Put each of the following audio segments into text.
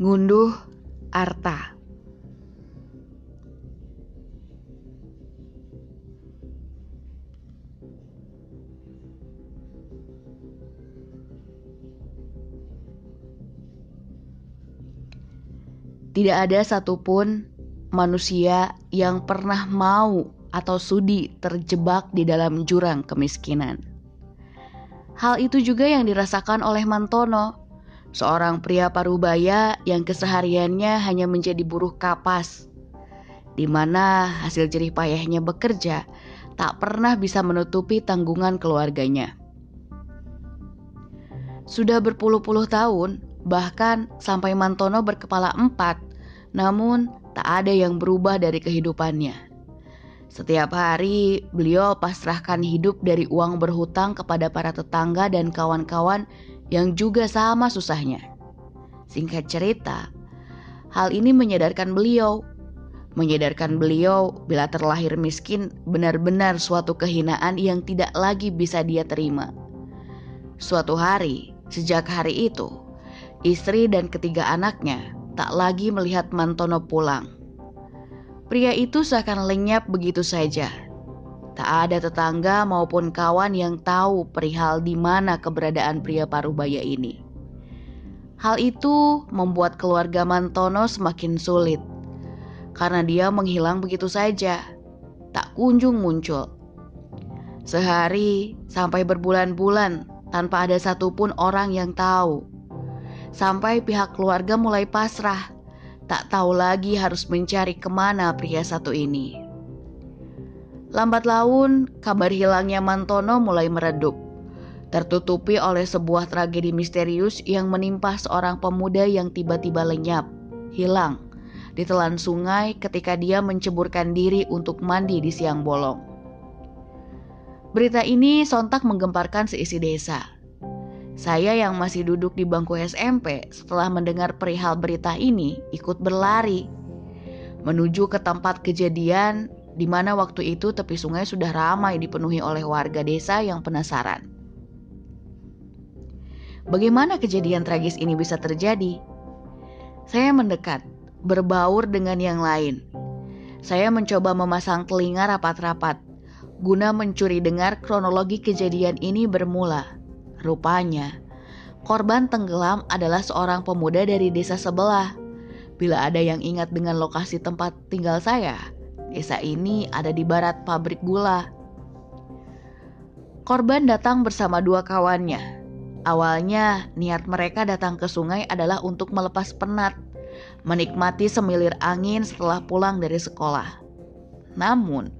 Ngunduh Arta Tidak ada satupun manusia yang pernah mau atau sudi terjebak di dalam jurang kemiskinan. Hal itu juga yang dirasakan oleh Mantono, seorang pria parubaya yang kesehariannya hanya menjadi buruh kapas, di mana hasil jerih payahnya bekerja tak pernah bisa menutupi tanggungan keluarganya. Sudah berpuluh-puluh tahun, bahkan sampai Mantono berkepala empat, namun tak ada yang berubah dari kehidupannya. Setiap hari, beliau pasrahkan hidup dari uang berhutang kepada para tetangga dan kawan-kawan yang juga sama susahnya. Singkat cerita, hal ini menyadarkan beliau, menyadarkan beliau bila terlahir miskin benar-benar suatu kehinaan yang tidak lagi bisa dia terima. Suatu hari, sejak hari itu, istri dan ketiga anaknya tak lagi melihat Mantono pulang Pria itu seakan lenyap begitu saja. Tak ada tetangga maupun kawan yang tahu perihal di mana keberadaan pria parubaya ini. Hal itu membuat keluarga Mantono semakin sulit karena dia menghilang begitu saja, tak kunjung muncul. Sehari sampai berbulan-bulan tanpa ada satupun orang yang tahu. Sampai pihak keluarga mulai pasrah tak tahu lagi harus mencari ke mana pria satu ini. Lambat laun, kabar hilangnya Mantono mulai meredup, tertutupi oleh sebuah tragedi misterius yang menimpa seorang pemuda yang tiba-tiba lenyap, hilang, ditelan sungai ketika dia menceburkan diri untuk mandi di siang bolong. Berita ini sontak menggemparkan seisi desa. Saya yang masih duduk di bangku SMP setelah mendengar perihal berita ini ikut berlari menuju ke tempat kejadian di mana waktu itu tepi sungai sudah ramai dipenuhi oleh warga desa yang penasaran. Bagaimana kejadian tragis ini bisa terjadi? Saya mendekat, berbaur dengan yang lain. Saya mencoba memasang telinga rapat-rapat guna mencuri dengar kronologi kejadian ini bermula Rupanya, korban tenggelam adalah seorang pemuda dari desa sebelah. Bila ada yang ingat dengan lokasi tempat tinggal saya, desa ini ada di barat pabrik gula. Korban datang bersama dua kawannya. Awalnya, niat mereka datang ke sungai adalah untuk melepas penat, menikmati semilir angin setelah pulang dari sekolah. Namun,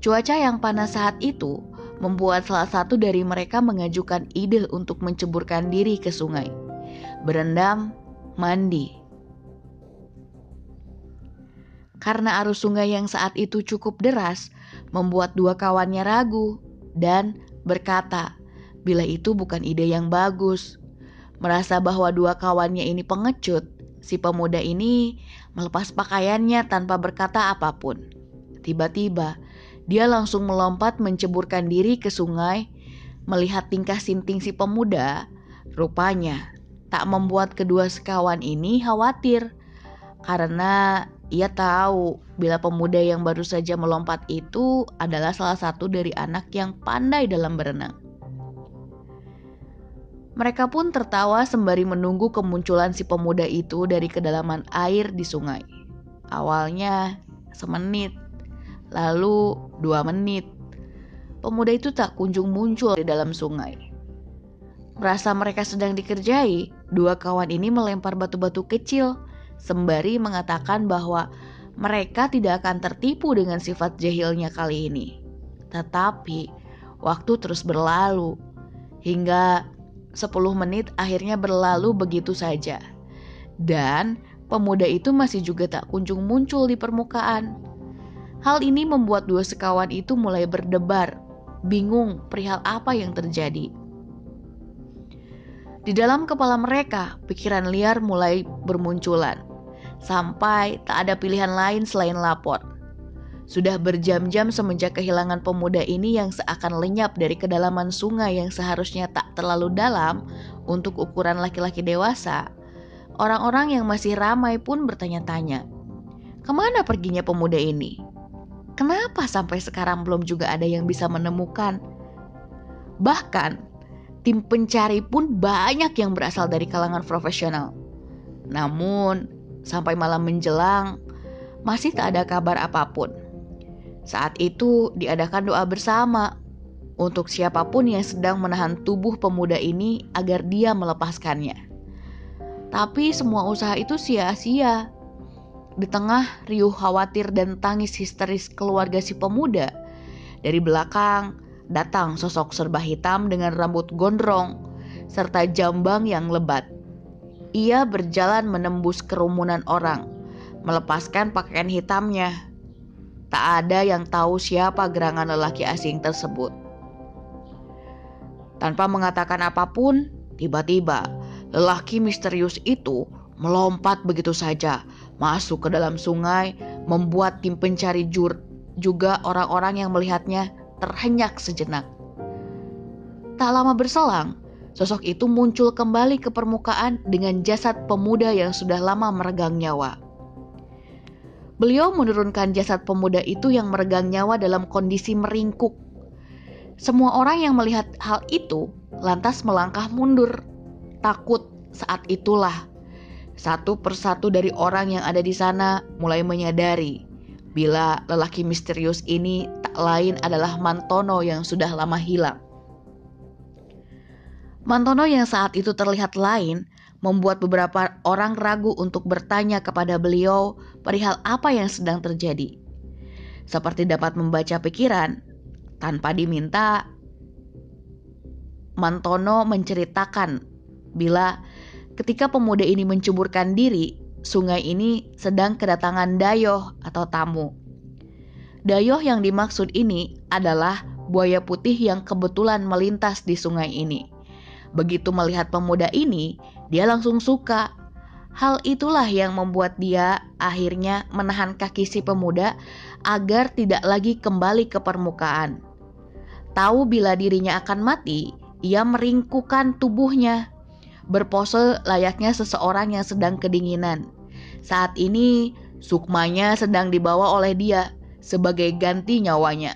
cuaca yang panas saat itu membuat salah satu dari mereka mengajukan ide untuk menceburkan diri ke sungai, berendam, mandi. Karena arus sungai yang saat itu cukup deras, membuat dua kawannya ragu dan berkata, bila itu bukan ide yang bagus. Merasa bahwa dua kawannya ini pengecut, si pemuda ini melepas pakaiannya tanpa berkata apa pun. Tiba-tiba, dia langsung melompat menceburkan diri ke sungai. Melihat tingkah sinting si pemuda, rupanya tak membuat kedua sekawan ini khawatir karena ia tahu bila pemuda yang baru saja melompat itu adalah salah satu dari anak yang pandai dalam berenang. Mereka pun tertawa sembari menunggu kemunculan si pemuda itu dari kedalaman air di sungai. Awalnya semenit, Lalu dua menit, pemuda itu tak kunjung muncul di dalam sungai. Merasa mereka sedang dikerjai, dua kawan ini melempar batu-batu kecil sembari mengatakan bahwa mereka tidak akan tertipu dengan sifat jahilnya kali ini. Tetapi waktu terus berlalu hingga 10 menit akhirnya berlalu begitu saja. Dan pemuda itu masih juga tak kunjung muncul di permukaan. Hal ini membuat dua sekawan itu mulai berdebar, bingung perihal apa yang terjadi. Di dalam kepala mereka, pikiran liar mulai bermunculan, sampai tak ada pilihan lain selain lapor. Sudah berjam-jam semenjak kehilangan pemuda ini yang seakan lenyap dari kedalaman sungai yang seharusnya tak terlalu dalam untuk ukuran laki-laki dewasa. orang-orang yang masih ramai pun bertanya-tanya, ke mana perginya pemuda ini? Kenapa sampai sekarang belum juga ada yang bisa menemukan? Bahkan, tim pencari pun banyak yang berasal dari kalangan profesional. Namun, sampai malam menjelang, masih tak ada kabar apa pun. Saat itu diadakan doa bersama untuk siapa pun yang sedang menahan tubuh pemuda ini agar dia melepaskannya. Tapi semua usaha itu sia-sia. Di tengah riuh khawatir dan tangis histeris keluarga si pemuda, dari belakang datang sosok serba hitam dengan rambut gondrong serta jambang yang lebat. Ia berjalan menembus kerumunan orang, melepaskan pakaian hitamnya. Tak ada yang tahu siapa gerangan lelaki asing tersebut. Tanpa mengatakan apa pun, tiba-tiba lelaki misterius itu melompat begitu saja masuk ke dalam sungai, membuat tim pencari jur juga orang-orang yang melihatnya terhenyak sejenak. Tak lama berselang, sosok itu muncul kembali ke permukaan dengan jasad pemuda yang sudah lama meregang nyawa. Beliau menurunkan jasad pemuda itu yang meregang nyawa dalam kondisi meringkuk. Semua orang yang melihat hal itu lantas melangkah mundur, takut saat itulah satu persatu dari orang yang ada di sana mulai menyadari bila lelaki misterius ini tak lain adalah Mantono yang sudah lama hilang. Mantono yang saat itu terlihat lain membuat beberapa orang ragu untuk bertanya kepada beliau perihal apa yang sedang terjadi. Seperti dapat membaca pikiran, tanpa diminta, Mantono menceritakan bila ketika pemuda ini mencuburkan diri, sungai ini sedang kedatangan dayoh atau tamu. Dayoh yang dimaksud ini adalah buaya putih yang kebetulan melintas di sungai ini. Begitu melihat pemuda ini, dia langsung suka. Hal itulah yang membuat dia akhirnya menahan kaki si pemuda agar tidak lagi kembali ke permukaan. Tahu bila dirinya akan mati, ia meringkukan tubuhnya, berpose layaknya seseorang yang sedang kedinginan. Saat ini, sukmanya sedang dibawa oleh dia sebagai ganti nyawanya.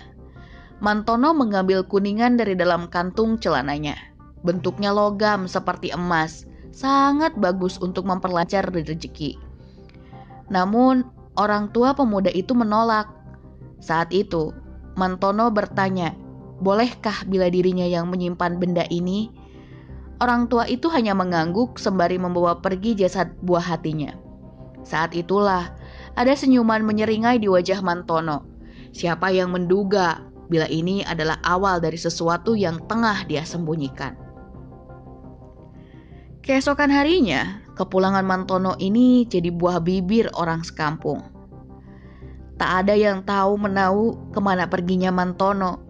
Mantono mengambil kuningan dari dalam kantung celananya. Bentuknya logam seperti emas sangat bagus untuk memperlancar rezeki. Namun, orang tua pemuda itu menolak. Saat itu, Mantono bertanya, "Bolehkah bila dirinya yang menyimpan benda ini?" Orang tua itu hanya mengangguk sembari membawa pergi jasad buah hatinya. Saat itulah ada senyuman menyeringai di wajah Mantono. Siapa yang menduga bila ini adalah awal dari sesuatu yang tengah dia sembunyikan? Keesokan harinya, kepulangan Mantono ini jadi buah bibir orang sekampung. Tak ada yang tahu menahu ke mana perginya Mantono.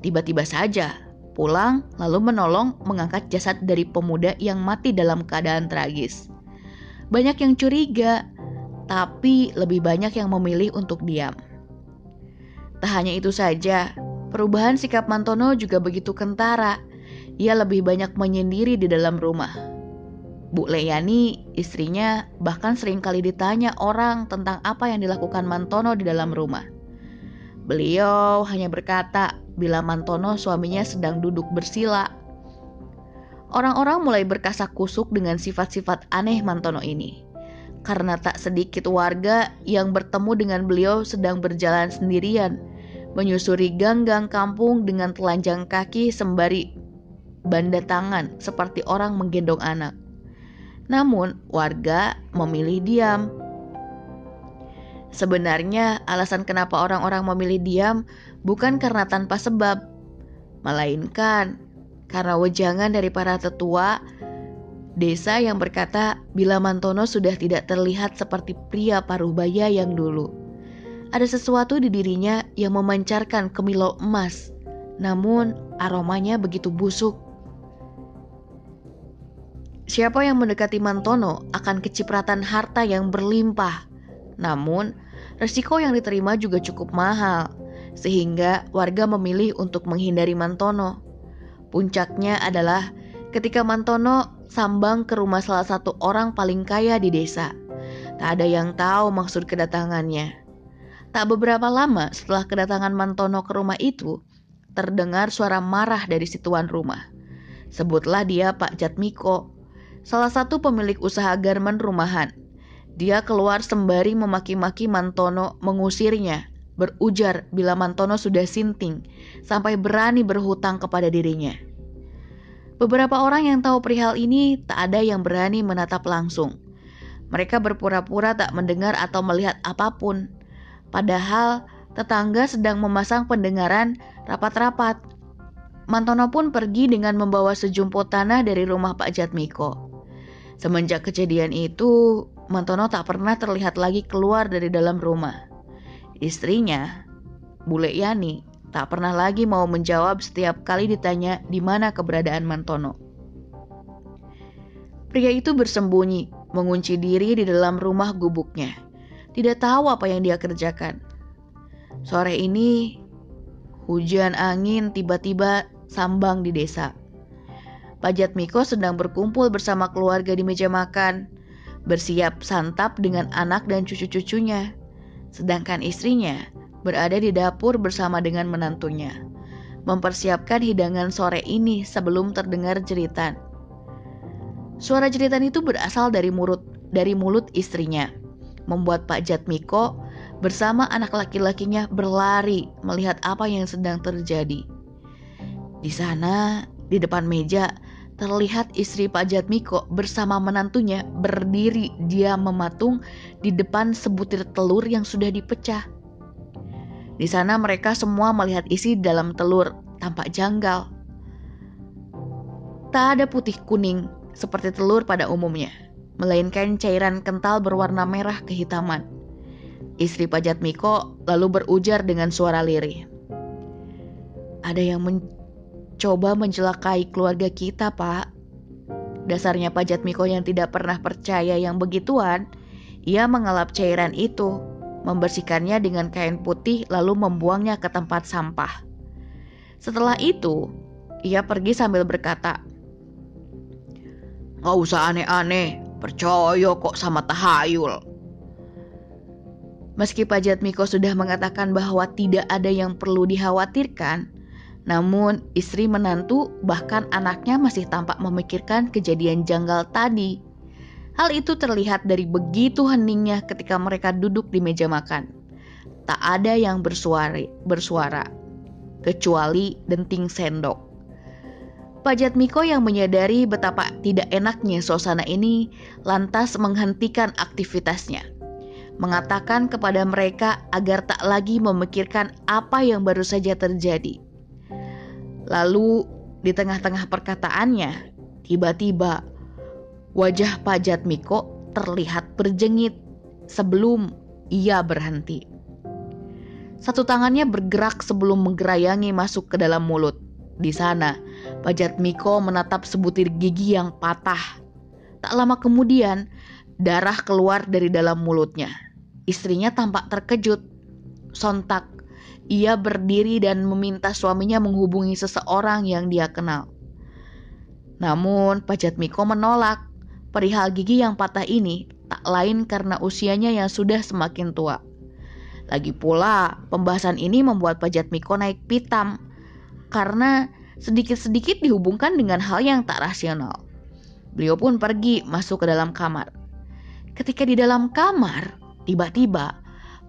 Tiba-tiba saja pulang lalu menolong mengangkat jasad dari pemuda yang mati dalam keadaan tragis. Banyak yang curiga, tapi lebih banyak yang memilih untuk diam. Tak hanya itu saja, perubahan sikap Mantono juga begitu kentara. Ia lebih banyak menyendiri di dalam rumah Bu Leyani, istrinya, bahkan sering kali ditanya orang tentang apa yang dilakukan Mantono di dalam rumah. Beliau hanya berkata bila Mantono suaminya sedang duduk bersila. Orang-orang mulai berkasak kusuk dengan sifat-sifat aneh Mantono ini. Karena tak sedikit warga yang bertemu dengan beliau sedang berjalan sendirian, menyusuri gang-gang kampung dengan telanjang kaki sembari banda tangan seperti orang menggendong anak. Namun, warga memilih diam. Sebenarnya, alasan kenapa orang-orang memilih diam bukan karena tanpa sebab, melainkan karena wejangan dari para tetua desa yang berkata bila Mantono sudah tidak terlihat seperti pria parubaya yang dulu. Ada sesuatu di dirinya yang memancarkan kemilau emas, namun aromanya begitu busuk Siapa yang mendekati Mantono akan kecipratan harta yang berlimpah. Namun, resiko yang diterima juga cukup mahal, sehingga warga memilih untuk menghindari Mantono. Puncaknya adalah ketika Mantono sambang ke rumah salah satu orang paling kaya di desa. Tak ada yang tahu maksud kedatangannya. Tak beberapa lama setelah kedatangan Mantono ke rumah itu, terdengar suara marah dari si tuan rumah. Sebutlah dia Pak Jatmiko, salah satu pemilik usaha garmen rumahan. Dia keluar sembari memaki-maki Mantono mengusirnya, berujar bila Mantono sudah sinting, sampai berani berhutang kepada dirinya. Beberapa orang yang tahu perihal ini tak ada yang berani menatap langsung. Mereka berpura-pura tak mendengar atau melihat apa pun. Padahal tetangga sedang memasang pendengaran rapat-rapat. Mantono pun pergi dengan membawa sejumput tanah dari rumah Pak Jatmiko. Semenjak kejadian itu, Mantono tak pernah terlihat lagi keluar dari dalam rumah. Istrinya, Bule Yani, tak pernah lagi mau menjawab setiap kali ditanya di mana keberadaan Mantono. Pria itu bersembunyi mengunci diri di dalam rumah gubuknya. Tidak tahu apa yang dia kerjakan. Sore ini, hujan angin tiba-tiba sambang di desa. Pajat Miko sedang berkumpul bersama keluarga di meja makan, bersiap santap dengan anak dan cucu-cucunya. Sedangkan istrinya berada di dapur bersama dengan menantunya, mempersiapkan hidangan sore ini sebelum terdengar jeritan. Suara jeritan itu berasal dari mulut dari mulut istrinya, membuat Pak Jatmiko bersama anak laki-lakinya berlari melihat apa yang sedang terjadi. Di sana, di depan meja, terlihat istri Pak Jatmiko bersama menantunya berdiri dia mematung di depan sebutir telur yang sudah dipecah. Di sana mereka semua melihat isi dalam telur tampak janggal. Tak ada putih kuning seperti telur pada umumnya, melainkan cairan kental berwarna merah kehitaman. Istri Pajat Miko lalu berujar dengan suara lirih. Ada yang mencoba mencelakai keluarga kita, Pak. Dasarnya Pajat Miko yang tidak pernah percaya yang begituan, ia mengelap cairan itu, membersihkannya dengan kain putih lalu membuangnya ke tempat sampah. Setelah itu, ia pergi sambil berkata, Gak usah aneh-aneh, percaya kok sama tahayul. Meski Pajat Miko sudah mengatakan bahwa tidak ada yang perlu dikhawatirkan, namun istri menantu bahkan anaknya masih tampak memikirkan kejadian janggal tadi. Hal itu terlihat dari begitu heningnya ketika mereka duduk di meja makan. Tak ada yang bersuara, bersuara kecuali denting sendok. Pajat Miko yang menyadari betapa tidak enaknya suasana ini lantas menghentikan aktivitasnya. Mengatakan kepada mereka agar tak lagi memikirkan apa yang baru saja terjadi. Lalu di tengah-tengah perkataannya, tiba-tiba wajah Pajat Miko terlihat berjengit sebelum ia berhenti. Satu tangannya bergerak sebelum menggerayangi masuk ke dalam mulut. Di sana, Pajat Miko menatap sebutir gigi yang patah. Tak lama kemudian, darah keluar dari dalam mulutnya. Istrinya tampak terkejut. Sontak, ia berdiri dan meminta suaminya menghubungi seseorang yang dia kenal. Namun, Pajat Miko menolak. Perihal gigi yang patah ini tak lain karena usianya yang sudah semakin tua. Lagi pula, pembahasan ini membuat Pajat Miko naik pitam karena sedikit-sedikit dihubungkan dengan hal yang tak rasional. Beliau pun pergi masuk ke dalam kamar. Ketika di dalam kamar, tiba-tiba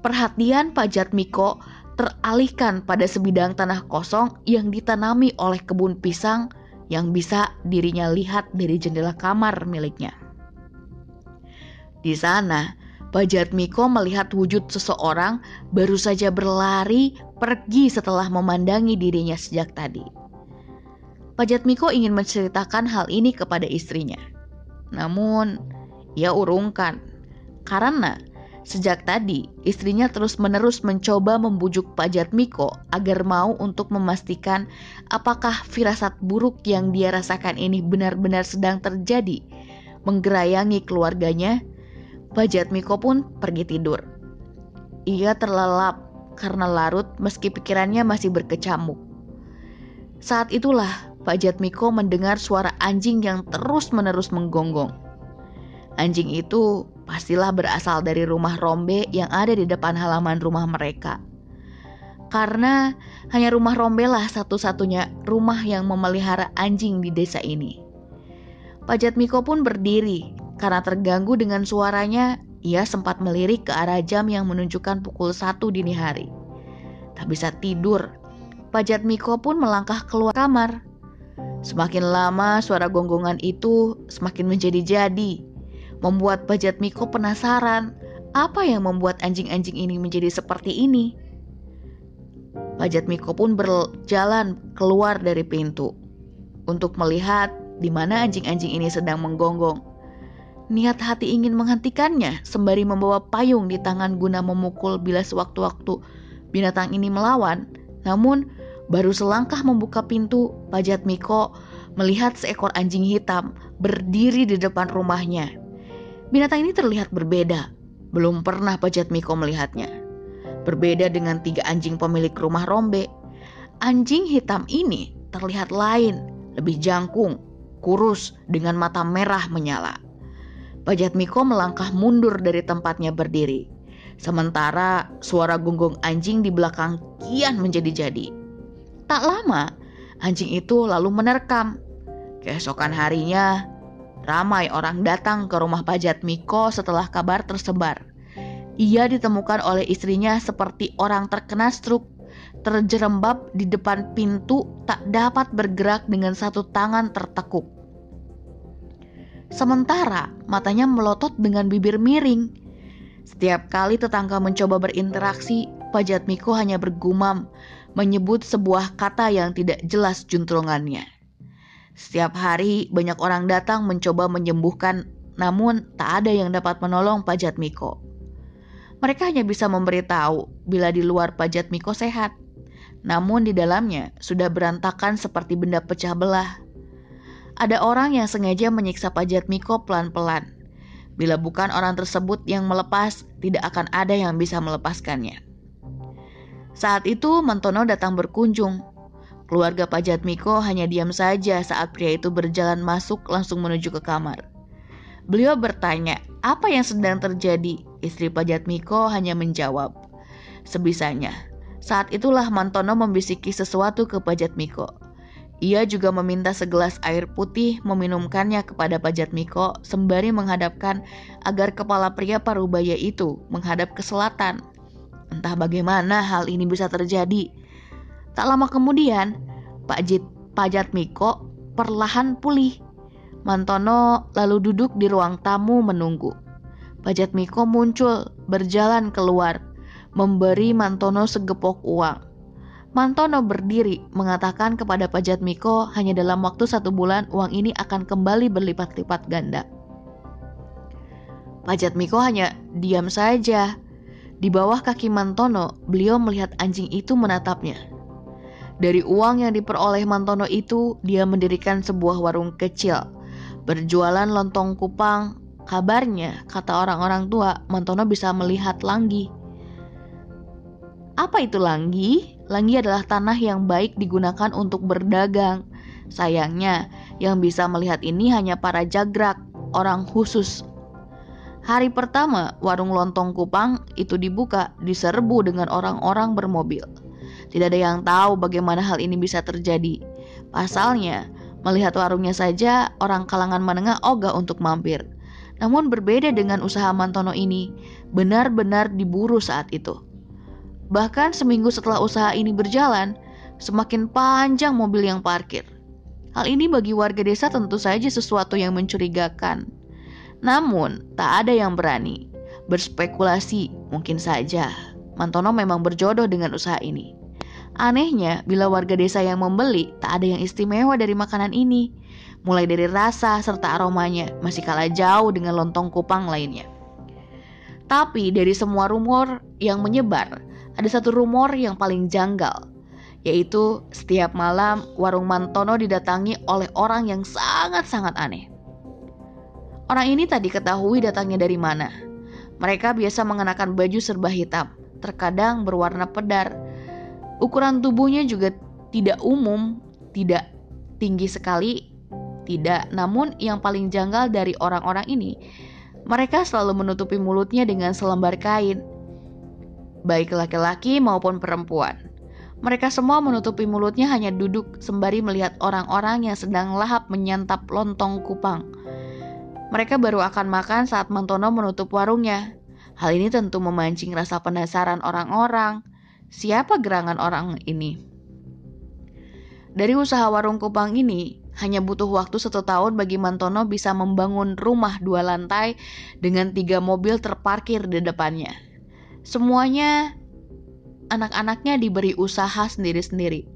perhatian Pajat Miko teralihkan pada sebidang tanah kosong yang ditanami oleh kebun pisang yang bisa dirinya lihat dari jendela kamar miliknya. Di sana, Pajat Miko melihat wujud seseorang baru saja berlari pergi setelah memandangi dirinya sejak tadi. Pajat Miko ingin menceritakan hal ini kepada istrinya. Namun, ia urungkan karena sejak tadi istrinya terus-menerus mencoba membujuk Pajat Miko agar mau untuk memastikan apakah firasat buruk yang dia rasakan ini benar-benar sedang terjadi, menggerayangi keluarganya Bajat Miko pun pergi tidur. Ia terlelap karena larut meski pikirannya masih berkecamuk. Saat itulah Pak Jatmiko mendengar suara anjing yang terus-menerus menggonggong. Anjing itu pastilah berasal dari rumah Rombe yang ada di depan halaman rumah mereka. Karena hanya rumah Rombe lah satu-satunya rumah yang memelihara anjing di desa ini. Pak Jatmiko pun berdiri karena terganggu dengan suaranya. Ia sempat melirik ke arah jam yang menunjukkan pukul satu dini hari. Tak bisa tidur. Pak Jatmiko pun melangkah keluar kamar. Semakin lama suara gonggongan itu semakin menjadi-jadi membuat Bajat Miko penasaran apa yang membuat anjing-anjing ini menjadi seperti ini. Bajat Miko pun berjalan keluar dari pintu untuk melihat di mana anjing-anjing ini sedang menggonggong. Niat hati ingin menghentikannya sembari membawa payung di tangan guna memukul bila sewaktu-waktu binatang ini melawan. Namun, baru selangkah membuka pintu, Bajat Miko melihat seekor anjing hitam berdiri di depan rumahnya. Binatang ini terlihat berbeda. Belum pernah Pajat Miko melihatnya. Berbeda dengan tiga anjing pemilik rumah Rombe. Anjing hitam ini terlihat lain, lebih jangkung, kurus, dengan mata merah menyala. Pajat Miko melangkah mundur dari tempatnya berdiri. Sementara suara gonggong anjing di belakang kian menjadi-jadi. Tak lama, anjing itu lalu menerkam. Keesokan harinya, Ramai orang datang ke rumah Pajat Miko setelah kabar tersebar. Ia ditemukan oleh istrinya seperti orang terkena stroke, terjerembab di depan pintu, tak dapat bergerak dengan satu tangan tertekuk. Sementara matanya melotot dengan bibir miring. Setiap kali tetangga mencoba berinteraksi, Pajat Miko hanya bergumam, menyebut sebuah kata yang tidak jelas juntrungannya. Setiap hari banyak orang datang mencoba menyembuhkan, namun tak ada yang dapat menolong Pajat Miko. Mereka hanya bisa memberitahu bila di luar Pajat Miko sehat, namun di dalamnya sudah berantakan seperti benda pecah belah. Ada orang yang sengaja menyiksa Pajat Miko pelan-pelan. Bila bukan orang tersebut yang melepas, tidak akan ada yang bisa melepaskannya. Saat itu Mentono datang berkunjung Keluarga Pajat Miko hanya diam saja saat pria itu berjalan masuk langsung menuju ke kamar. Beliau bertanya, apa yang sedang terjadi? Istri Pajat Miko hanya menjawab, sebisanya. Saat itulah Mantono membisiki sesuatu ke Pajat Miko. Ia juga meminta segelas air putih meminumkannya kepada Pajat Miko sembari menghadapkan agar kepala pria parubaya itu menghadap ke selatan. Entah bagaimana hal ini bisa terjadi. Tak lama kemudian, Pak Jit, Pajat Miko perlahan pulih. Mantono lalu duduk di ruang tamu menunggu. Pajat Miko muncul, berjalan keluar, memberi Mantono segepok uang. Mantono berdiri mengatakan kepada Pajat Miko hanya dalam waktu satu bulan uang ini akan kembali berlipat-lipat ganda. Pajat Miko hanya diam saja. Di bawah kaki Mantono, beliau melihat anjing itu menatapnya. Dari uang yang diperoleh Mantono itu, dia mendirikan sebuah warung kecil. Berjualan lontong kupang, kabarnya, kata orang-orang tua, Mantono bisa melihat langgi. Apa itu langgi? Langgi adalah tanah yang baik digunakan untuk berdagang. Sayangnya, yang bisa melihat ini hanya para jagrak, orang khusus. Hari pertama, warung lontong kupang itu dibuka, diserbu dengan orang-orang bermobil. Tidak ada yang tahu bagaimana hal ini bisa terjadi. Pasalnya, melihat warungnya saja orang kalangan menengah ogah untuk mampir. Namun berbeda dengan usaha Mantono ini, benar-benar diburu saat itu. Bahkan seminggu setelah usaha ini berjalan, semakin panjang mobil yang parkir. Hal ini bagi warga desa tentu saja sesuatu yang mencurigakan. Namun, tak ada yang berani berspekulasi. Mungkin saja Mantono memang berjodoh dengan usaha ini. Anehnya, bila warga desa yang membeli, tak ada yang istimewa dari makanan ini. Mulai dari rasa serta aromanya, masih kalah jauh dengan lontong kupang lainnya. Tapi dari semua rumor yang menyebar, ada satu rumor yang paling janggal, yaitu setiap malam warung Mantono didatangi oleh orang yang sangat-sangat aneh. Orang ini tadi ketahui datangnya dari mana. Mereka biasa mengenakan baju serba hitam, terkadang berwarna pedar, Ukuran tubuhnya juga tidak umum, tidak tinggi sekali? Tidak, namun yang paling janggal dari orang-orang ini, mereka selalu menutupi mulutnya dengan selembar kain, baik laki-laki maupun perempuan. Mereka semua menutupi mulutnya hanya duduk sembari melihat orang-orang yang sedang lahap menyantap lontong kupang. Mereka baru akan makan saat Mantono menutup warungnya. Hal ini tentu memancing rasa penasaran orang-orang. Siapa gerangan orang ini? Dari usaha warung kupang ini, hanya butuh waktu satu tahun bagi Mantono bisa membangun rumah dua lantai dengan tiga mobil terparkir di depannya. Semuanya anak-anaknya diberi usaha sendiri-sendiri.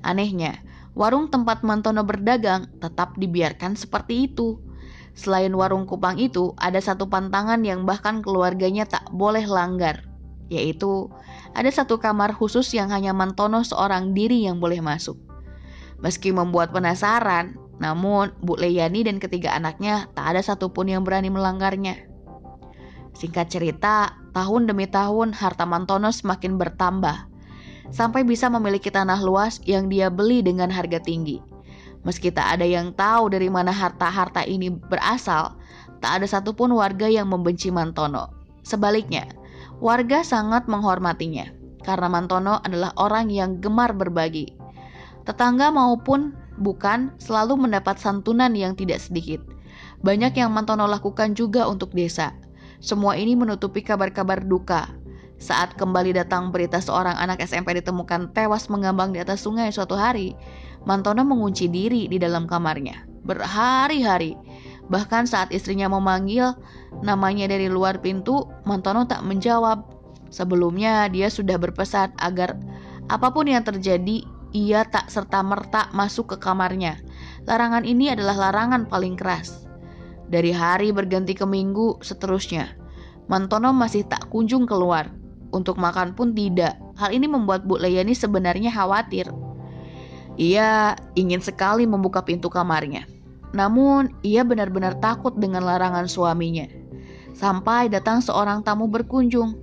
Anehnya, warung tempat Mantono berdagang tetap dibiarkan seperti itu. Selain warung kupang itu, ada satu pantangan yang bahkan keluarganya tak boleh langgar, yaitu ada satu kamar khusus yang hanya Mantono seorang diri yang boleh masuk. Meski membuat penasaran, namun Bu Leyani dan ketiga anaknya tak ada satupun yang berani melanggarnya. Singkat cerita, tahun demi tahun harta Mantono semakin bertambah, sampai bisa memiliki tanah luas yang dia beli dengan harga tinggi. Meski tak ada yang tahu dari mana harta-harta ini berasal, tak ada satupun warga yang membenci Mantono. Sebaliknya, warga sangat menghormatinya karena Mantono adalah orang yang gemar berbagi. Tetangga maupun bukan selalu mendapat santunan yang tidak sedikit. Banyak yang Mantono lakukan juga untuk desa, semua ini menutupi kabar-kabar duka. Saat kembali datang berita seorang anak SMP ditemukan tewas mengambang di atas sungai suatu hari, Mantono mengunci diri di dalam kamarnya berhari-hari. Bahkan saat istrinya memanggil namanya dari luar pintu, Mantono tak menjawab. Sebelumnya dia sudah berpesan agar apa pun yang terjadi, ia tak serta-merta masuk ke kamarnya. Larangan ini adalah larangan paling keras. Dari hari berganti ke minggu, seterusnya. Mantono masih tak kunjung keluar. Untuk makan pun tidak. Hal ini membuat Bu Layani sebenarnya khawatir. Ia ingin sekali membuka pintu kamarnya. Namun, ia benar-benar takut dengan larangan suaminya. Sampai datang seorang tamu berkunjung.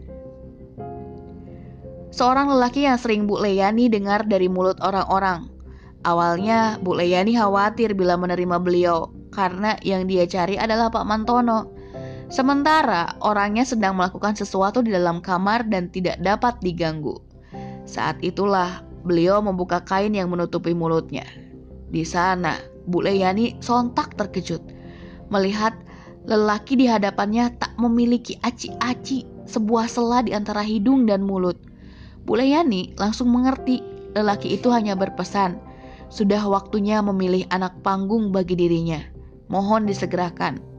Seorang lelaki yang sering Bu Leyani dengar dari mulut orang-orang. Awalnya, Bu Leyani khawatir bila menerima beliau, karena yang dia cari adalah Pak Mantono. Sementara orangnya sedang melakukan sesuatu di dalam kamar dan tidak dapat diganggu. Saat itulah beliau membuka kain yang menutupi mulutnya. Di sana, Bu Leyani sontak terkejut melihat lelaki di hadapannya tak memiliki aci-aci sebuah sela di antara hidung dan mulut. Bu Leyani langsung mengerti lelaki itu hanya berpesan, sudah waktunya memilih anak panggung bagi dirinya. Mohon disegerakan.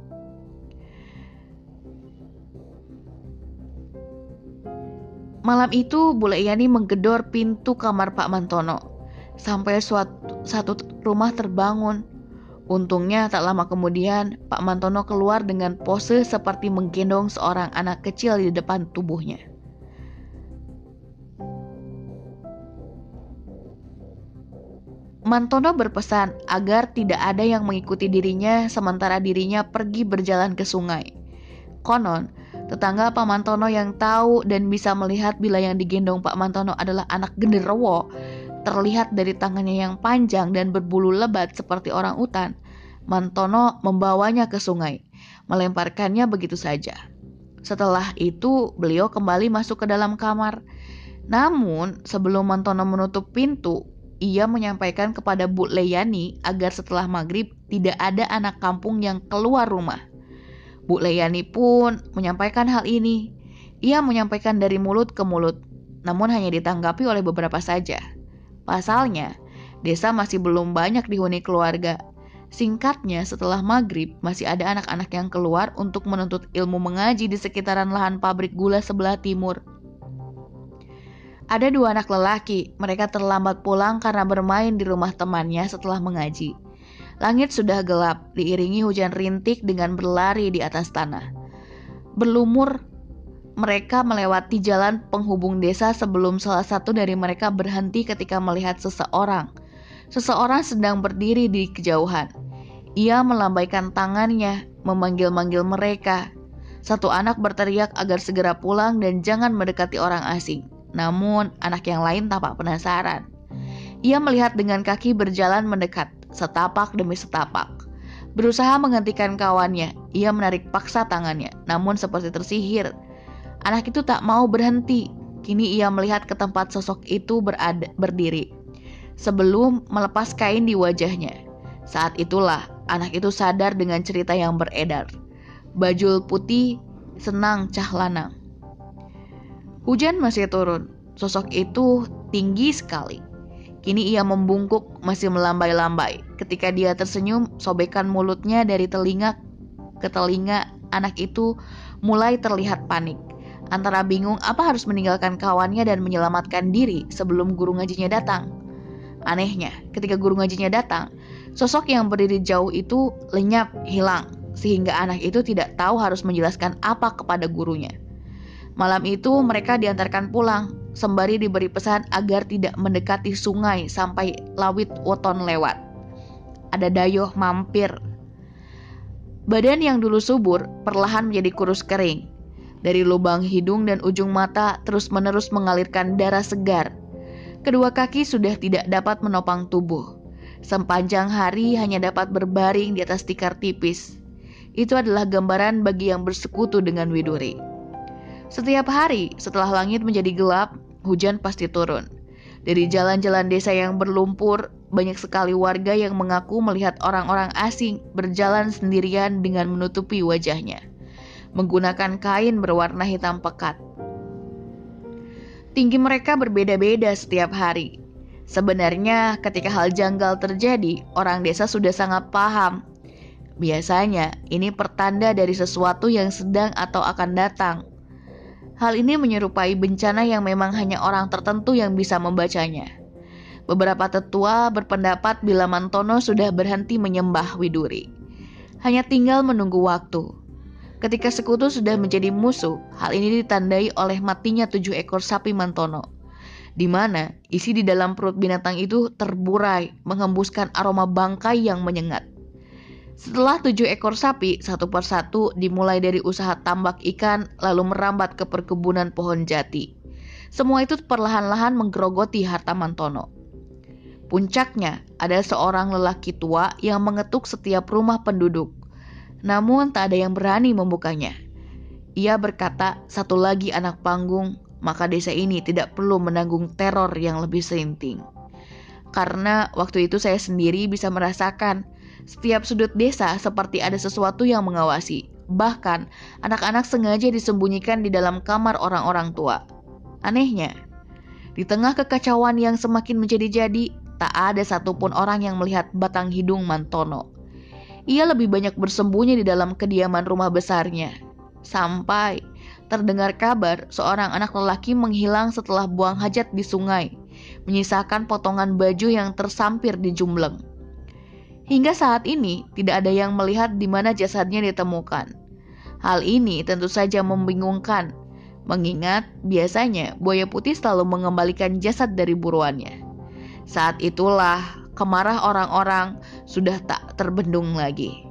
Malam itu Bule Yani menggedor pintu kamar Pak Mantono sampai suatu satu rumah terbangun. Untungnya tak lama kemudian Pak Mantono keluar dengan pose seperti menggendong seorang anak kecil di depan tubuhnya. Mantono berpesan agar tidak ada yang mengikuti dirinya sementara dirinya pergi berjalan ke sungai. Konon, tetangga Pak Mantono yang tahu dan bisa melihat bila yang digendong Pak Mantono adalah anak genderuwo, terlihat dari tangannya yang panjang dan berbulu lebat seperti orang utan. Mantono membawanya ke sungai, melemparkannya begitu saja. Setelah itu, beliau kembali masuk ke dalam kamar. Namun, sebelum Mantono menutup pintu, ia menyampaikan kepada Bu Leyani agar setelah maghrib tidak ada anak kampung yang keluar rumah. Bu Leyani pun menyampaikan hal ini. Ia menyampaikan dari mulut ke mulut, namun hanya ditanggapi oleh beberapa saja. Pasalnya, desa masih belum banyak dihuni keluarga. Singkatnya, setelah maghrib, masih ada anak-anak yang keluar untuk menuntut ilmu mengaji di sekitaran lahan pabrik gula sebelah timur. Ada dua anak lelaki, mereka terlambat pulang karena bermain di rumah temannya setelah mengaji. Langit sudah gelap, diiringi hujan rintik dengan berlari di atas tanah. Berlumur, mereka melewati jalan penghubung desa sebelum salah satu dari mereka berhenti ketika melihat seseorang. Seseorang sedang berdiri di kejauhan. Ia melambaikan tangannya, memanggil-manggil mereka. Satu anak berteriak agar segera pulang dan jangan mendekati orang asing. Namun, anak yang lain tampak penasaran. Ia melihat dengan kaki berjalan mendekat. setapak demi setapak. Berusaha menghentikan kawannya, ia menarik paksa tangannya, namun seperti tersihir. Anak itu tak mau berhenti. Kini ia melihat ke tempat sosok itu berada, berdiri. Sebelum melepas kain di wajahnya. Saat itulah anak itu sadar dengan cerita yang beredar. Bajul putih senang cahlana. Hujan masih turun. Sosok itu tinggi sekali. Kini ia membungkuk masih melambai-lambai. Ketika dia tersenyum, sobekan mulutnya dari telinga ke telinga anak itu mulai terlihat panik. Antara bingung apa harus meninggalkan kawannya dan menyelamatkan diri sebelum guru ngajinya datang. Anehnya, ketika guru ngajinya datang, sosok yang berdiri jauh itu lenyap, hilang, sehingga anak itu tidak tahu harus menjelaskan apa kepada gurunya. Malam itu mereka diantarkan pulang, sembari diberi pesan agar tidak mendekati sungai sampai lawit woton lewat. Ada dayoh mampir. Badan yang dulu subur perlahan menjadi kurus kering. Dari lubang hidung dan ujung mata terus-menerus mengalirkan darah segar. Kedua kaki sudah tidak dapat menopang tubuh. Sepanjang hari hanya dapat berbaring di atas tikar tipis. Itu adalah gambaran bagi yang bersekutu dengan Widuri. Setiap hari setelah langit menjadi gelap, hujan pasti turun. Dari jalan-jalan desa yang berlumpur, banyak sekali warga yang mengaku melihat orang-orang asing berjalan sendirian dengan menutupi wajahnya, menggunakan kain berwarna hitam pekat. Tinggi mereka berbeda-beda setiap hari. Sebenarnya, ketika hal janggal terjadi, orang desa sudah sangat paham. Biasanya, ini pertanda dari sesuatu yang sedang atau akan datang. Hal ini menyerupai bencana yang memang hanya orang tertentu yang bisa membacanya. Beberapa tetua berpendapat bila Mantono sudah berhenti menyembah Widuri. Hanya tinggal menunggu waktu. Ketika sekutu sudah menjadi musuh, hal ini ditandai oleh matinya tujuh ekor sapi Mantono, di mana isi di dalam perut binatang itu terburai, menghembuskan aroma bangkai yang menyengat. Setelah tujuh ekor sapi, satu persatu dimulai dari usaha tambak ikan, lalu merambat ke perkebunan pohon jati. Semua itu perlahan-lahan menggerogoti harta Mantono. Puncaknya, ada seorang lelaki tua yang mengetuk setiap rumah penduduk. Namun tak ada yang berani membukanya. Ia berkata, satu lagi anak panggung, maka desa ini tidak perlu menanggung teror yang lebih serinting. Karena waktu itu saya sendiri bisa merasakan setiap sudut desa seperti ada sesuatu yang mengawasi. Bahkan, anak-anak sengaja disembunyikan di dalam kamar orang-orang tua. Anehnya, di tengah kekacauan yang semakin menjadi-jadi, tak ada satupun orang yang melihat batang hidung Mantono. Ia lebih banyak bersembunyi di dalam kediaman rumah besarnya. Sampai terdengar kabar seorang anak lelaki menghilang setelah buang hajat di sungai, menyisakan potongan baju yang tersampir di jumleng. Hingga saat ini, tidak ada yang melihat di mana jasadnya ditemukan. Hal ini tentu saja membingungkan, mengingat biasanya buaya putih selalu mengembalikan jasad dari buruannya. Saat itulah kemarah orang-orang sudah tak terbendung lagi.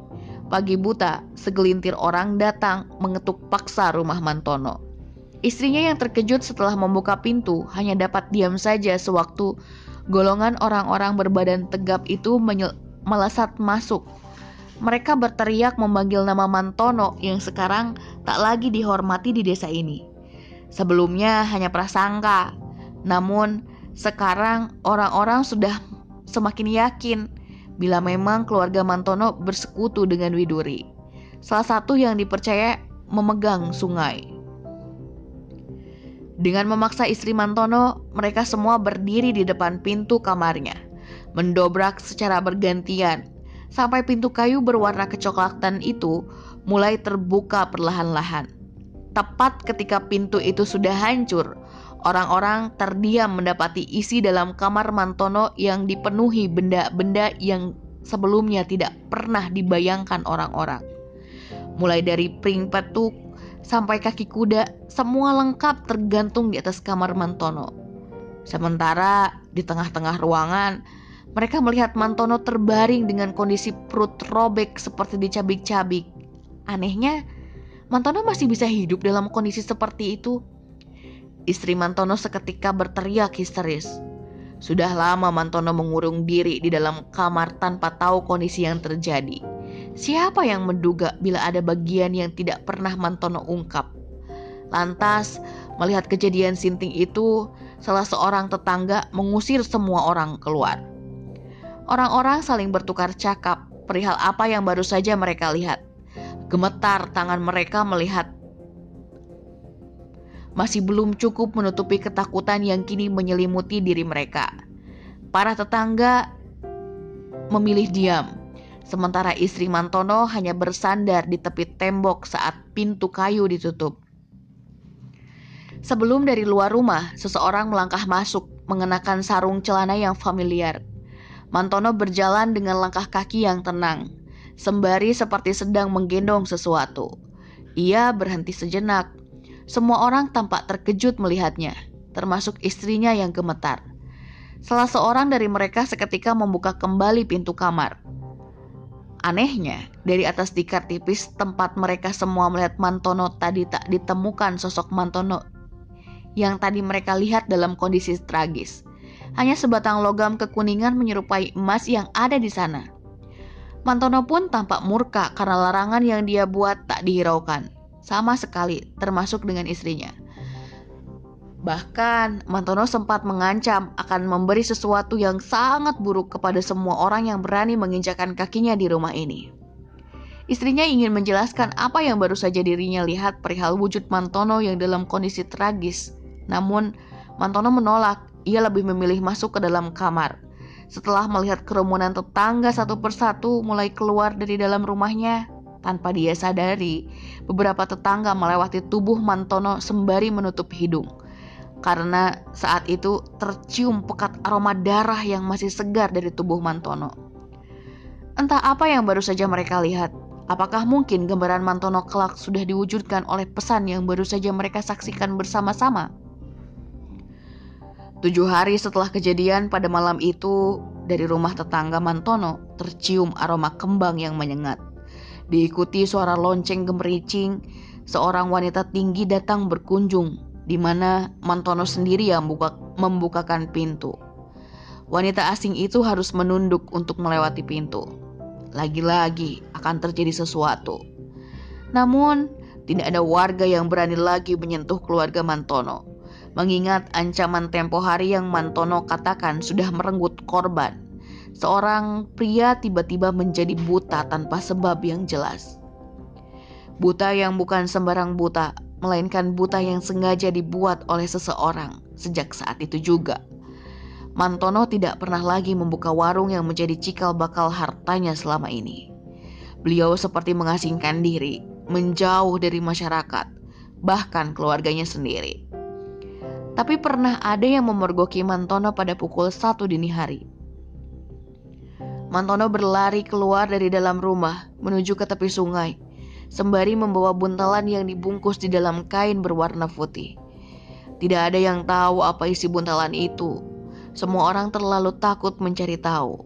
Pagi buta, segelintir orang datang mengetuk paksa rumah Mantono. Istrinya yang terkejut setelah membuka pintu hanya dapat diam saja sewaktu golongan orang-orang berbadan tegap itu melesat masuk. Mereka berteriak memanggil nama Mantono yang sekarang tak lagi dihormati di desa ini. Sebelumnya hanya prasangka, namun sekarang orang-orang sudah semakin yakin bila memang keluarga Mantono bersekutu dengan Widuri. Salah satu yang dipercaya memegang sungai. Dengan memaksa istri Mantono, mereka semua berdiri di depan pintu kamarnya mendobrak secara bergantian sampai pintu kayu berwarna kecoklatan itu mulai terbuka perlahan-lahan. Tepat ketika pintu itu sudah hancur, orang-orang terdiam mendapati isi dalam kamar Mantono yang dipenuhi benda-benda yang sebelumnya tidak pernah dibayangkan orang-orang. Mulai dari pring petuk sampai kaki kuda, semua lengkap tergantung di atas kamar Mantono. Sementara di tengah-tengah ruangan, mereka melihat Mantono terbaring dengan kondisi perut robek seperti dicabik-cabik. Anehnya, Mantono masih bisa hidup dalam kondisi seperti itu. Istri Mantono seketika berteriak histeris. Sudah lama Mantono mengurung diri di dalam kamar tanpa tahu kondisi yang terjadi. Siapa yang menduga bila ada bagian yang tidak pernah Mantono ungkap? Lantas, melihat kejadian sinting itu, salah seorang tetangga mengusir semua orang keluar. Orang-orang saling bertukar cakap perihal apa yang baru saja mereka lihat. Gemetar tangan mereka melihat masih belum cukup menutupi ketakutan yang kini menyelimuti diri mereka. Para tetangga memilih diam, sementara istri Mantono hanya bersandar di tepi tembok saat pintu kayu ditutup. Sebelum dari luar rumah, seseorang melangkah masuk mengenakan sarung celana yang familiar. Mantono berjalan dengan langkah kaki yang tenang, sembari seperti sedang menggendong sesuatu. Ia berhenti sejenak, semua orang tampak terkejut melihatnya, termasuk istrinya yang gemetar. Salah seorang dari mereka seketika membuka kembali pintu kamar. Anehnya, dari atas tikar tipis tempat mereka semua melihat Mantono tadi tak ditemukan sosok Mantono yang tadi mereka lihat dalam kondisi tragis. Hanya sebatang logam kekuningan menyerupai emas yang ada di sana. Mantono pun tampak murka karena larangan yang dia buat tak dihiraukan sama sekali, termasuk dengan istrinya. Bahkan, Mantono sempat mengancam akan memberi sesuatu yang sangat buruk kepada semua orang yang berani menginjakan kakinya di rumah ini. Istrinya ingin menjelaskan apa yang baru saja dirinya lihat perihal wujud Mantono yang dalam kondisi tragis. Namun, Mantono menolak. Ia lebih memilih masuk ke dalam kamar. Setelah melihat kerumunan tetangga satu persatu mulai keluar dari dalam rumahnya, tanpa dia sadari, beberapa tetangga melewati tubuh Mantono sembari menutup hidung. Karena saat itu tercium pekat aroma darah yang masih segar dari tubuh Mantono. Entah apa yang baru saja mereka lihat. Apakah mungkin gambaran Mantono kelak sudah diwujudkan oleh pesan yang baru saja mereka saksikan bersama-sama? Tujuh hari setelah kejadian pada malam itu, dari rumah tetangga Mantono tercium aroma kembang yang menyengat. Diikuti suara lonceng gemericing, seorang wanita tinggi datang berkunjung, di mana Mantono sendiri yang membuka, membukakan pintu. Wanita asing itu harus menunduk untuk melewati pintu. Lagi-lagi akan terjadi sesuatu. Namun, tidak ada warga yang berani lagi menyentuh keluarga Mantono, mengingat ancaman tempo hari yang Mantono katakan sudah merenggut korban seorang pria tiba-tiba menjadi buta tanpa sebab yang jelas. Buta yang bukan sembarang buta, melainkan buta yang sengaja dibuat oleh seseorang sejak saat itu juga. Mantono tidak pernah lagi membuka warung yang menjadi cikal bakal hartanya selama ini. Beliau seperti mengasingkan diri, menjauh dari masyarakat, bahkan keluarganya sendiri. Tapi pernah ada yang memergoki Mantono pada pukul satu dini hari. Mantono berlari keluar dari dalam rumah menuju ke tepi sungai, sembari membawa buntalan yang dibungkus di dalam kain berwarna putih. Tidak ada yang tahu apa isi buntalan itu. Semua orang terlalu takut mencari tahu.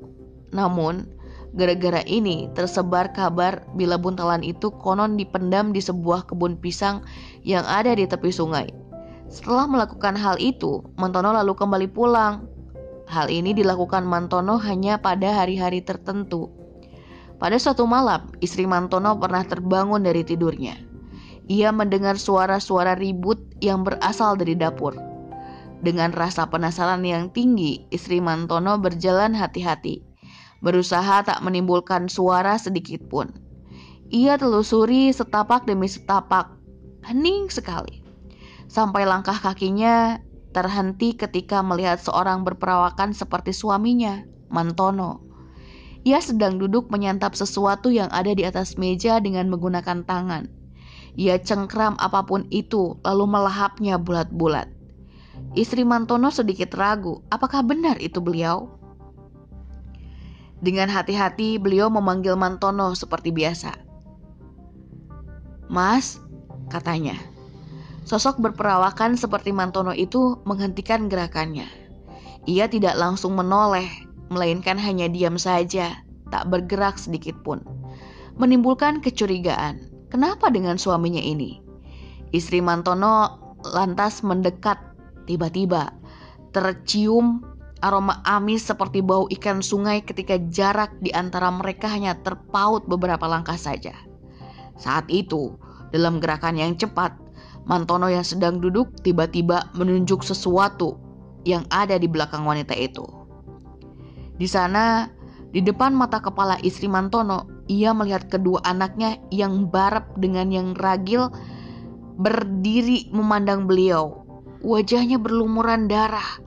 Namun, gara-gara ini tersebar kabar bila buntalan itu konon dipendam di sebuah kebun pisang yang ada di tepi sungai. Setelah melakukan hal itu, Mantono lalu kembali pulang Hal ini dilakukan Mantono hanya pada hari-hari tertentu. Pada suatu malam, istri Mantono pernah terbangun dari tidurnya. Ia mendengar suara-suara ribut yang berasal dari dapur. Dengan rasa penasaran yang tinggi, istri Mantono berjalan hati-hati, berusaha tak menimbulkan suara sedikit pun. Ia telusuri setapak demi setapak, hening sekali. Sampai langkah kakinya terhenti ketika melihat seorang berperawakan seperti suaminya, Mantono. Ia sedang duduk menyantap sesuatu yang ada di atas meja dengan menggunakan tangan. Ia cengkram apa pun itu, lalu melahapnya bulat-bulat. Istri Mantono sedikit ragu, apakah benar itu beliau? Dengan hati-hati, beliau memanggil Mantono seperti biasa. "Mas," katanya. Sosok berperawakan seperti Mantono itu menghentikan gerakannya. Ia tidak langsung menoleh, melainkan hanya diam saja, tak bergerak sedikit pun. Menimbulkan kecurigaan, kenapa dengan suaminya ini? Istri Mantono lantas mendekat, tiba-tiba tercium aroma amis seperti bau ikan sungai ketika jarak di antara mereka hanya terpaut beberapa langkah saja. Saat itu, dalam gerakan yang cepat, Mantono yang sedang duduk tiba-tiba menunjuk sesuatu yang ada di belakang wanita itu. Di sana, di depan mata kepala istri Mantono, ia melihat kedua anaknya yang barep dengan yang ragil berdiri memandang beliau. Wajahnya berlumuran darah.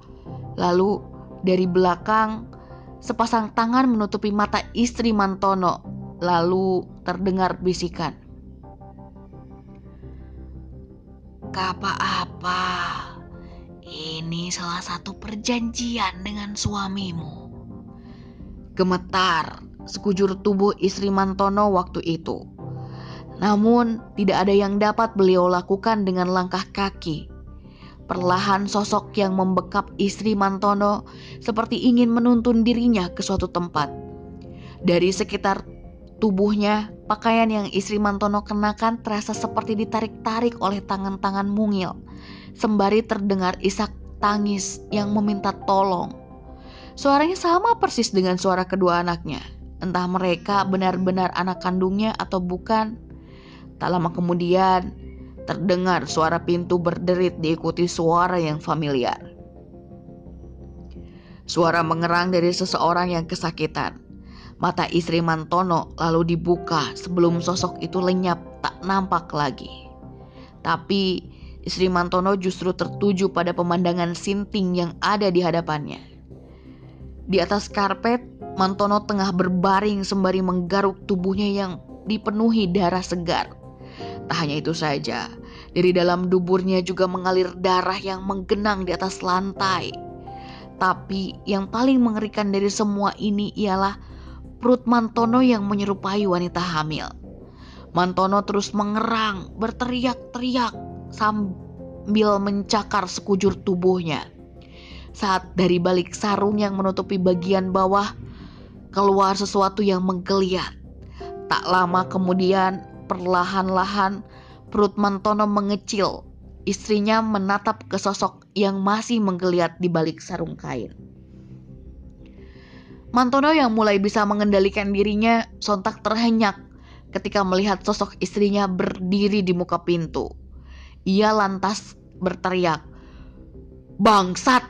Lalu dari belakang, sepasang tangan menutupi mata istri Mantono. Lalu terdengar bisikan. Apa-apa, ini salah satu perjanjian dengan suamimu. Gemetar sekujur tubuh istri Mantono waktu itu. Namun, tidak ada yang dapat beliau lakukan dengan langkah kaki. Perlahan sosok yang membekap istri Mantono seperti ingin menuntun dirinya ke suatu tempat. Dari sekitar tubuhnya, pakaian yang istri Mantono kenakan terasa seperti ditarik-tarik oleh tangan-tangan mungil. Sembari terdengar isak tangis yang meminta tolong. Suaranya sama persis dengan suara kedua anaknya. Entah mereka benar-benar anak kandungnya atau bukan. Tak lama kemudian, Terdengar suara pintu berderit diikuti suara yang familiar. Suara mengerang dari seseorang yang kesakitan. Mata istri Mantono lalu dibuka sebelum sosok itu lenyap tak nampak lagi. Tapi istri Mantono justru tertuju pada pemandangan sinting yang ada di hadapannya. Di atas karpet, Mantono tengah berbaring sembari menggaruk tubuhnya yang dipenuhi darah segar. Tak hanya itu saja, dari dalam duburnya juga mengalir darah yang menggenang di atas lantai. Tapi yang paling mengerikan dari semua ini ialah perut Mantono yang menyerupai wanita hamil. Mantono terus mengerang, berteriak-teriak sambil mencakar sekujur tubuhnya. Saat dari balik sarung yang menutupi bagian bawah keluar sesuatu yang menggeliat. Tak lama kemudian Perlahan-lahan perut Mantono mengecil. Istrinya menatap ke sosok yang masih menggeliat di balik sarung kain. Mantono yang mulai bisa mengendalikan dirinya sontak terhenyak ketika melihat sosok istrinya berdiri di muka pintu. Ia lantas berteriak, "Bangsat,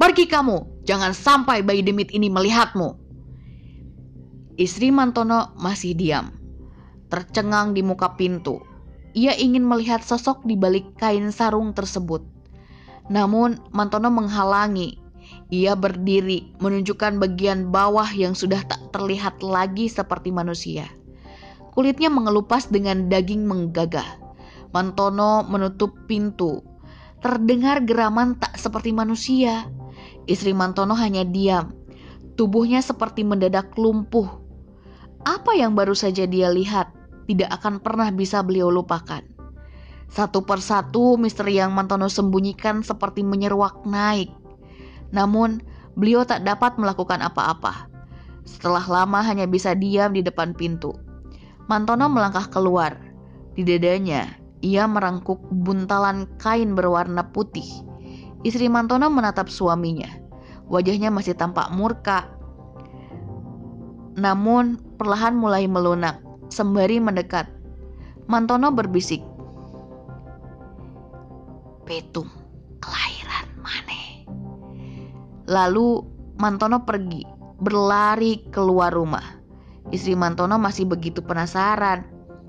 pergi kamu! Jangan sampai bayi demit ini melihatmu!" Istri Mantono masih diam tercengang di muka pintu. Ia ingin melihat sosok di balik kain sarung tersebut. Namun Mantono menghalangi. Ia berdiri menunjukkan bagian bawah yang sudah tak terlihat lagi seperti manusia. Kulitnya mengelupas dengan daging menggagah. Mantono menutup pintu. Terdengar geraman tak seperti manusia. Istri Mantono hanya diam. Tubuhnya seperti mendadak lumpuh. Apa yang baru saja dia lihat? tidak akan pernah bisa beliau lupakan. Satu persatu misteri yang Mantono sembunyikan seperti menyeruak naik. Namun, beliau tak dapat melakukan apa-apa. Setelah lama hanya bisa diam di depan pintu. Mantono melangkah keluar. Di dadanya, ia merangkuk buntalan kain berwarna putih. Istri Mantono menatap suaminya. Wajahnya masih tampak murka. Namun, perlahan mulai melunak sembari mendekat. Mantono berbisik. Petung, Lalu Mantono pergi, berlari keluar rumah. Istri Mantono masih begitu penasaran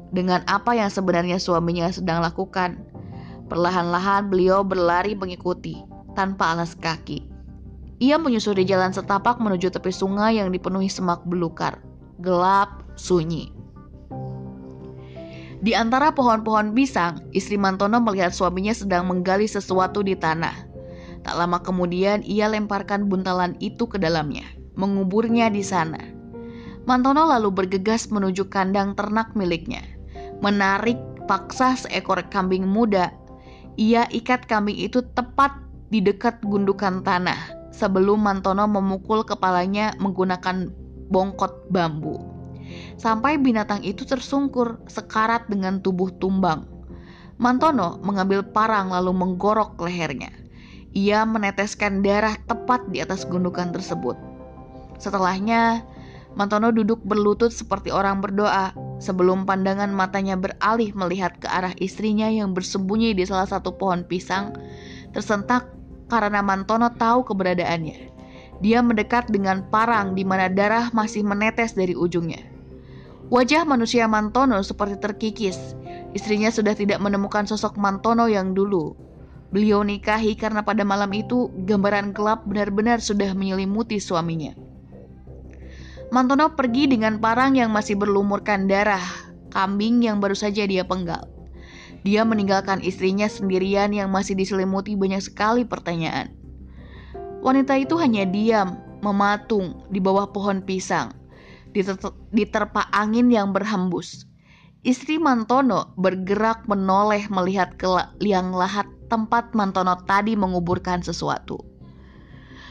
dengan apa yang sebenarnya suaminya sedang lakukan. Perlahan-lahan beliau berlari mengikuti tanpa alas kaki. Ia menyusuri jalan setapak menuju tepi sungai yang dipenuhi semak belukar, gelap, sunyi. Di antara pohon-pohon pisang, istri Mantono melihat suaminya sedang menggali sesuatu di tanah. Tak lama kemudian ia lemparkan buntalan itu ke dalamnya, menguburnya di sana. Mantono lalu bergegas menuju kandang ternak miliknya. Menarik paksa seekor kambing muda. Ia ikat kambing itu tepat di dekat gundukan tanah sebelum Mantono memukul kepalanya menggunakan bongkot bambu sampai binatang itu tersungkur sekarat dengan tubuh tumbang. Mantono mengambil parang lalu menggorok lehernya. Ia meneteskan darah tepat di atas gundukan tersebut. Setelahnya, Mantono duduk berlutut seperti orang berdoa sebelum pandangan matanya beralih melihat ke arah istrinya yang bersembunyi di salah satu pohon pisang, tersentak karena Mantono tahu keberadaannya. Dia mendekat dengan parang di mana darah masih menetes dari ujungnya. Wajah manusia Mantono seperti terkikis. Istrinya sudah tidak menemukan sosok Mantono yang dulu. Beliau nikahi karena pada malam itu gambaran gelap benar-benar sudah menyelimuti suaminya. Mantono pergi dengan parang yang masih berlumurkan darah, kambing yang baru saja dia penggal. Dia meninggalkan istrinya sendirian yang masih diselimuti banyak sekali pertanyaan. Wanita itu hanya diam, mematung di bawah pohon pisang, diterpa angin yang berhembus. Istri Mantono bergerak menoleh melihat ke liang lahat tempat Mantono tadi menguburkan sesuatu.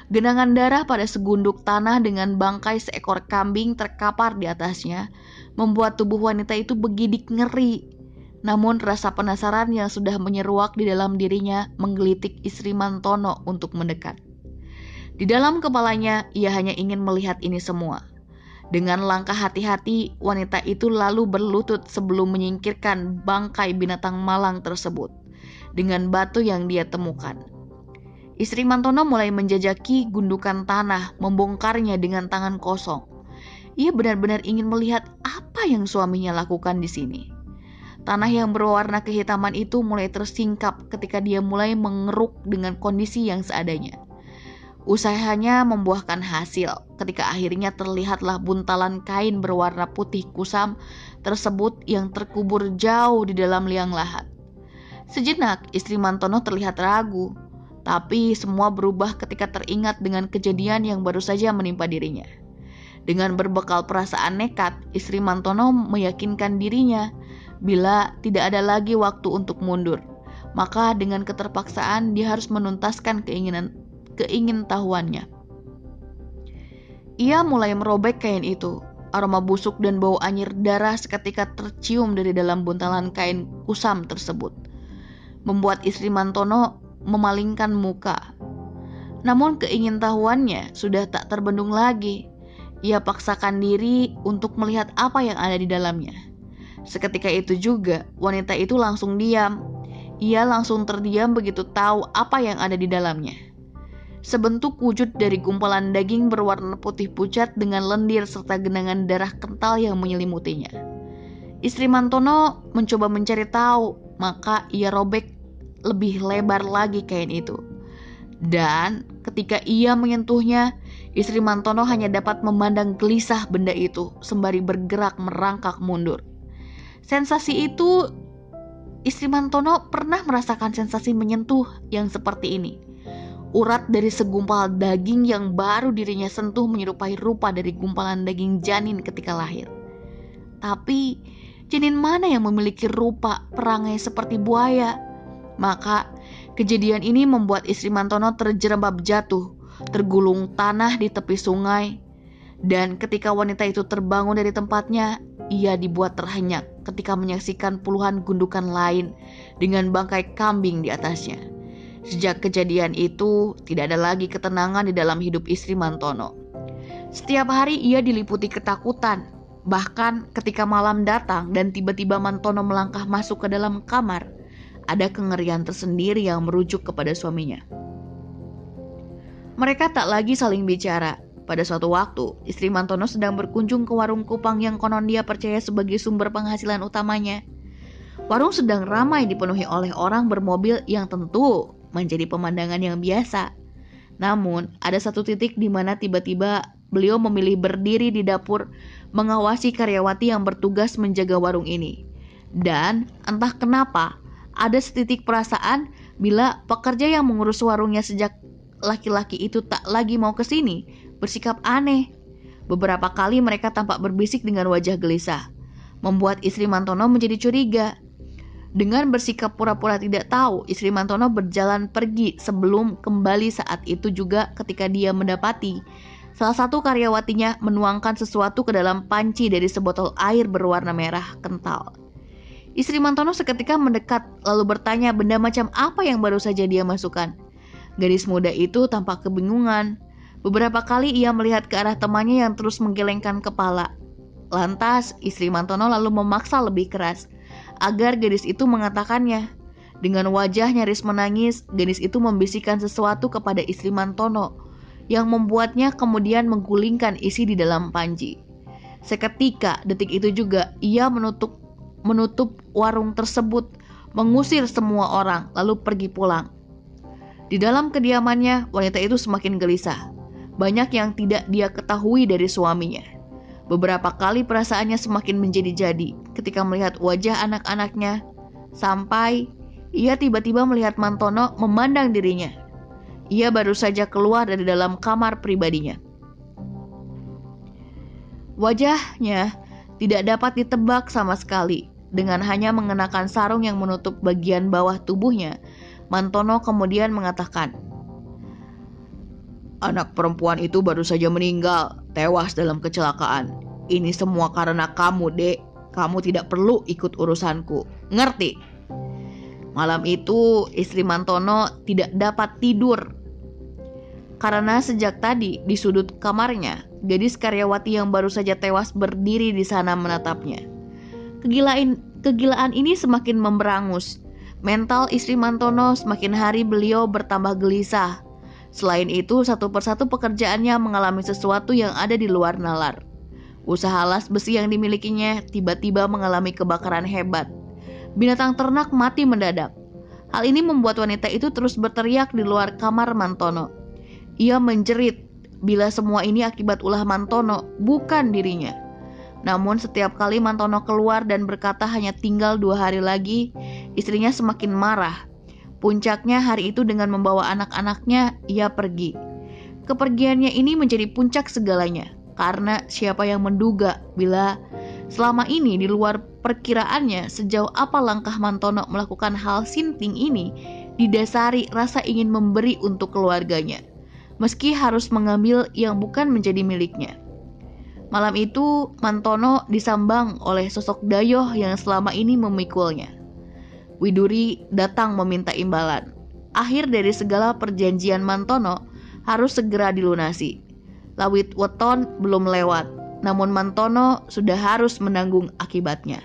Genangan darah pada segunduk tanah dengan bangkai seekor kambing terkapar di atasnya membuat tubuh wanita itu begidik ngeri. Namun rasa penasaran yang sudah menyeruak di dalam dirinya menggelitik istri Mantono untuk mendekat. Di dalam kepalanya ia hanya ingin melihat ini semua. Dengan langkah hati-hati, wanita itu lalu berlutut sebelum menyingkirkan bangkai binatang malang tersebut dengan batu yang dia temukan. Istri Mantono mulai menjajaki gundukan tanah, membongkarnya dengan tangan kosong. Ia benar-benar ingin melihat apa yang suaminya lakukan di sini. Tanah yang berwarna kehitaman itu mulai tersingkap ketika dia mulai mengeruk dengan kondisi yang seadanya. Usahanya membuahkan hasil ketika akhirnya terlihatlah buntalan kain berwarna putih kusam tersebut yang terkubur jauh di dalam liang lahat. Sejenak istri Mantono terlihat ragu tapi semua berubah ketika teringat dengan kejadian yang baru saja menimpa dirinya. Dengan berbekal perasaan nekat, istri Mantono meyakinkan dirinya bila tidak ada lagi waktu untuk mundur. Maka dengan keterpaksaan dia harus menuntaskan keinginan keingintahuannya. Ia mulai merobek kain itu. Aroma busuk dan bau anyir darah seketika tercium dari dalam buntalan kain kusam tersebut. Membuat istri Mantono memalingkan muka. Namun keingintahuannya sudah tak terbendung lagi. Ia paksakan diri untuk melihat apa yang ada di dalamnya. Seketika itu juga, wanita itu langsung diam. Ia langsung terdiam begitu tahu apa yang ada di dalamnya. Sebentuk wujud dari gumpalan daging berwarna putih pucat dengan lendir serta genangan darah kental yang menyelimutinya. Istri Mantono mencoba mencari tahu, maka ia robek lebih lebar lagi kain itu. Dan ketika ia menyentuhnya, istri Mantono hanya dapat memandang gelisah benda itu sembari bergerak merangkak mundur. Sensasi itu, istri Mantono pernah merasakan sensasi menyentuh yang seperti ini. Urat dari segumpal daging yang baru dirinya sentuh menyerupai rupa dari gumpalan daging janin ketika lahir. Tapi, janin mana yang memiliki rupa perangai seperti buaya? Maka kejadian ini membuat istri Mantono terjerembab jatuh, tergulung tanah di tepi sungai. Dan ketika wanita itu terbangun dari tempatnya, ia dibuat terhenyak ketika menyaksikan puluhan gundukan lain dengan bangkai kambing di atasnya. Sejak kejadian itu, tidak ada lagi ketenangan di dalam hidup istri Mantono. Setiap hari ia diliputi ketakutan, bahkan ketika malam datang dan tiba-tiba Mantono melangkah masuk ke dalam kamar, ada kengerian tersendiri yang merujuk kepada suaminya. Mereka tak lagi saling bicara. Pada suatu waktu, istri Mantono sedang berkunjung ke warung kupang yang konon dia percaya sebagai sumber penghasilan utamanya. Warung sedang ramai dipenuhi oleh orang bermobil yang tentu menjadi pemandangan yang biasa. Namun, ada satu titik di mana tiba-tiba beliau memilih berdiri di dapur mengawasi karyawati yang bertugas menjaga warung ini. Dan entah kenapa, ada setitik perasaan bila pekerja yang mengurus warungnya sejak laki-laki itu tak lagi mau ke sini bersikap aneh. Beberapa kali mereka tampak berbisik dengan wajah gelisah, membuat istri Mantono menjadi curiga. Dengan bersikap pura-pura tidak tahu, istri Mantono berjalan pergi sebelum kembali saat itu juga ketika dia mendapati salah satu karyawatinya menuangkan sesuatu ke dalam panci dari sebotol air berwarna merah kental. Istri Mantono seketika mendekat lalu bertanya benda macam apa yang baru saja dia masukkan. Gadis muda itu tampak kebingungan. Beberapa kali ia melihat ke arah temannya yang terus menggelengkan kepala. Lantas, istri Mantono lalu memaksa lebih keras agar gadis itu mengatakannya. Dengan wajah nyaris menangis, gadis itu membisikkan sesuatu kepada istri Mantono yang membuatnya kemudian menggulingkan isi di dalam panci. Seketika detik itu juga ia menutup menutup warung tersebut, mengusir semua orang lalu pergi pulang. Di dalam kediamannya, wanita itu semakin gelisah. Banyak yang tidak dia ketahui dari suaminya. Beberapa kali perasaannya semakin menjadi-jadi ketika melihat wajah anak-anaknya, sampai ia tiba-tiba melihat Mantono memandang dirinya. Ia baru saja keluar dari dalam kamar pribadinya. Wajahnya tidak dapat ditebak sama sekali. Dengan hanya mengenakan sarung yang menutup bagian bawah tubuhnya, Mantono kemudian mengatakan, Anak perempuan itu baru saja meninggal, tewas dalam kecelakaan. Ini semua karena kamu, dek. Kamu tidak perlu ikut urusanku. Ngerti? Malam itu, istri Mantono tidak dapat tidur karena sejak tadi di sudut kamarnya, gadis karyawati yang baru saja tewas berdiri di sana menatapnya. Kegilaan, kegilaan ini semakin memberangus. Mental istri Mantono semakin hari beliau bertambah gelisah. Selain itu, satu persatu pekerjaannya mengalami sesuatu yang ada di luar nalar. Usaha las besi yang dimilikinya tiba-tiba mengalami kebakaran hebat. Binatang ternak mati mendadak. Hal ini membuat wanita itu terus berteriak di luar kamar Mantono. Ia menjerit bila semua ini akibat ulah Mantono, bukan dirinya. Namun setiap kali Mantono keluar dan berkata hanya tinggal dua hari lagi, istrinya semakin marah. Puncaknya hari itu dengan membawa anak-anaknya, ia pergi. Kepergiannya ini menjadi puncak segalanya, karena siapa yang menduga bila selama ini di luar perkiraannya sejauh apa langkah Mantono melakukan hal sinting ini didasari rasa ingin memberi untuk keluarganya meski harus mengambil yang bukan menjadi miliknya. Malam itu, Mantono disambang oleh sosok Dayoh yang selama ini memikulnya. Widuri datang meminta imbalan. Akhir dari segala perjanjian Mantono harus segera dilunasi. Lawit weton belum lewat, namun Mantono sudah harus menanggung akibatnya.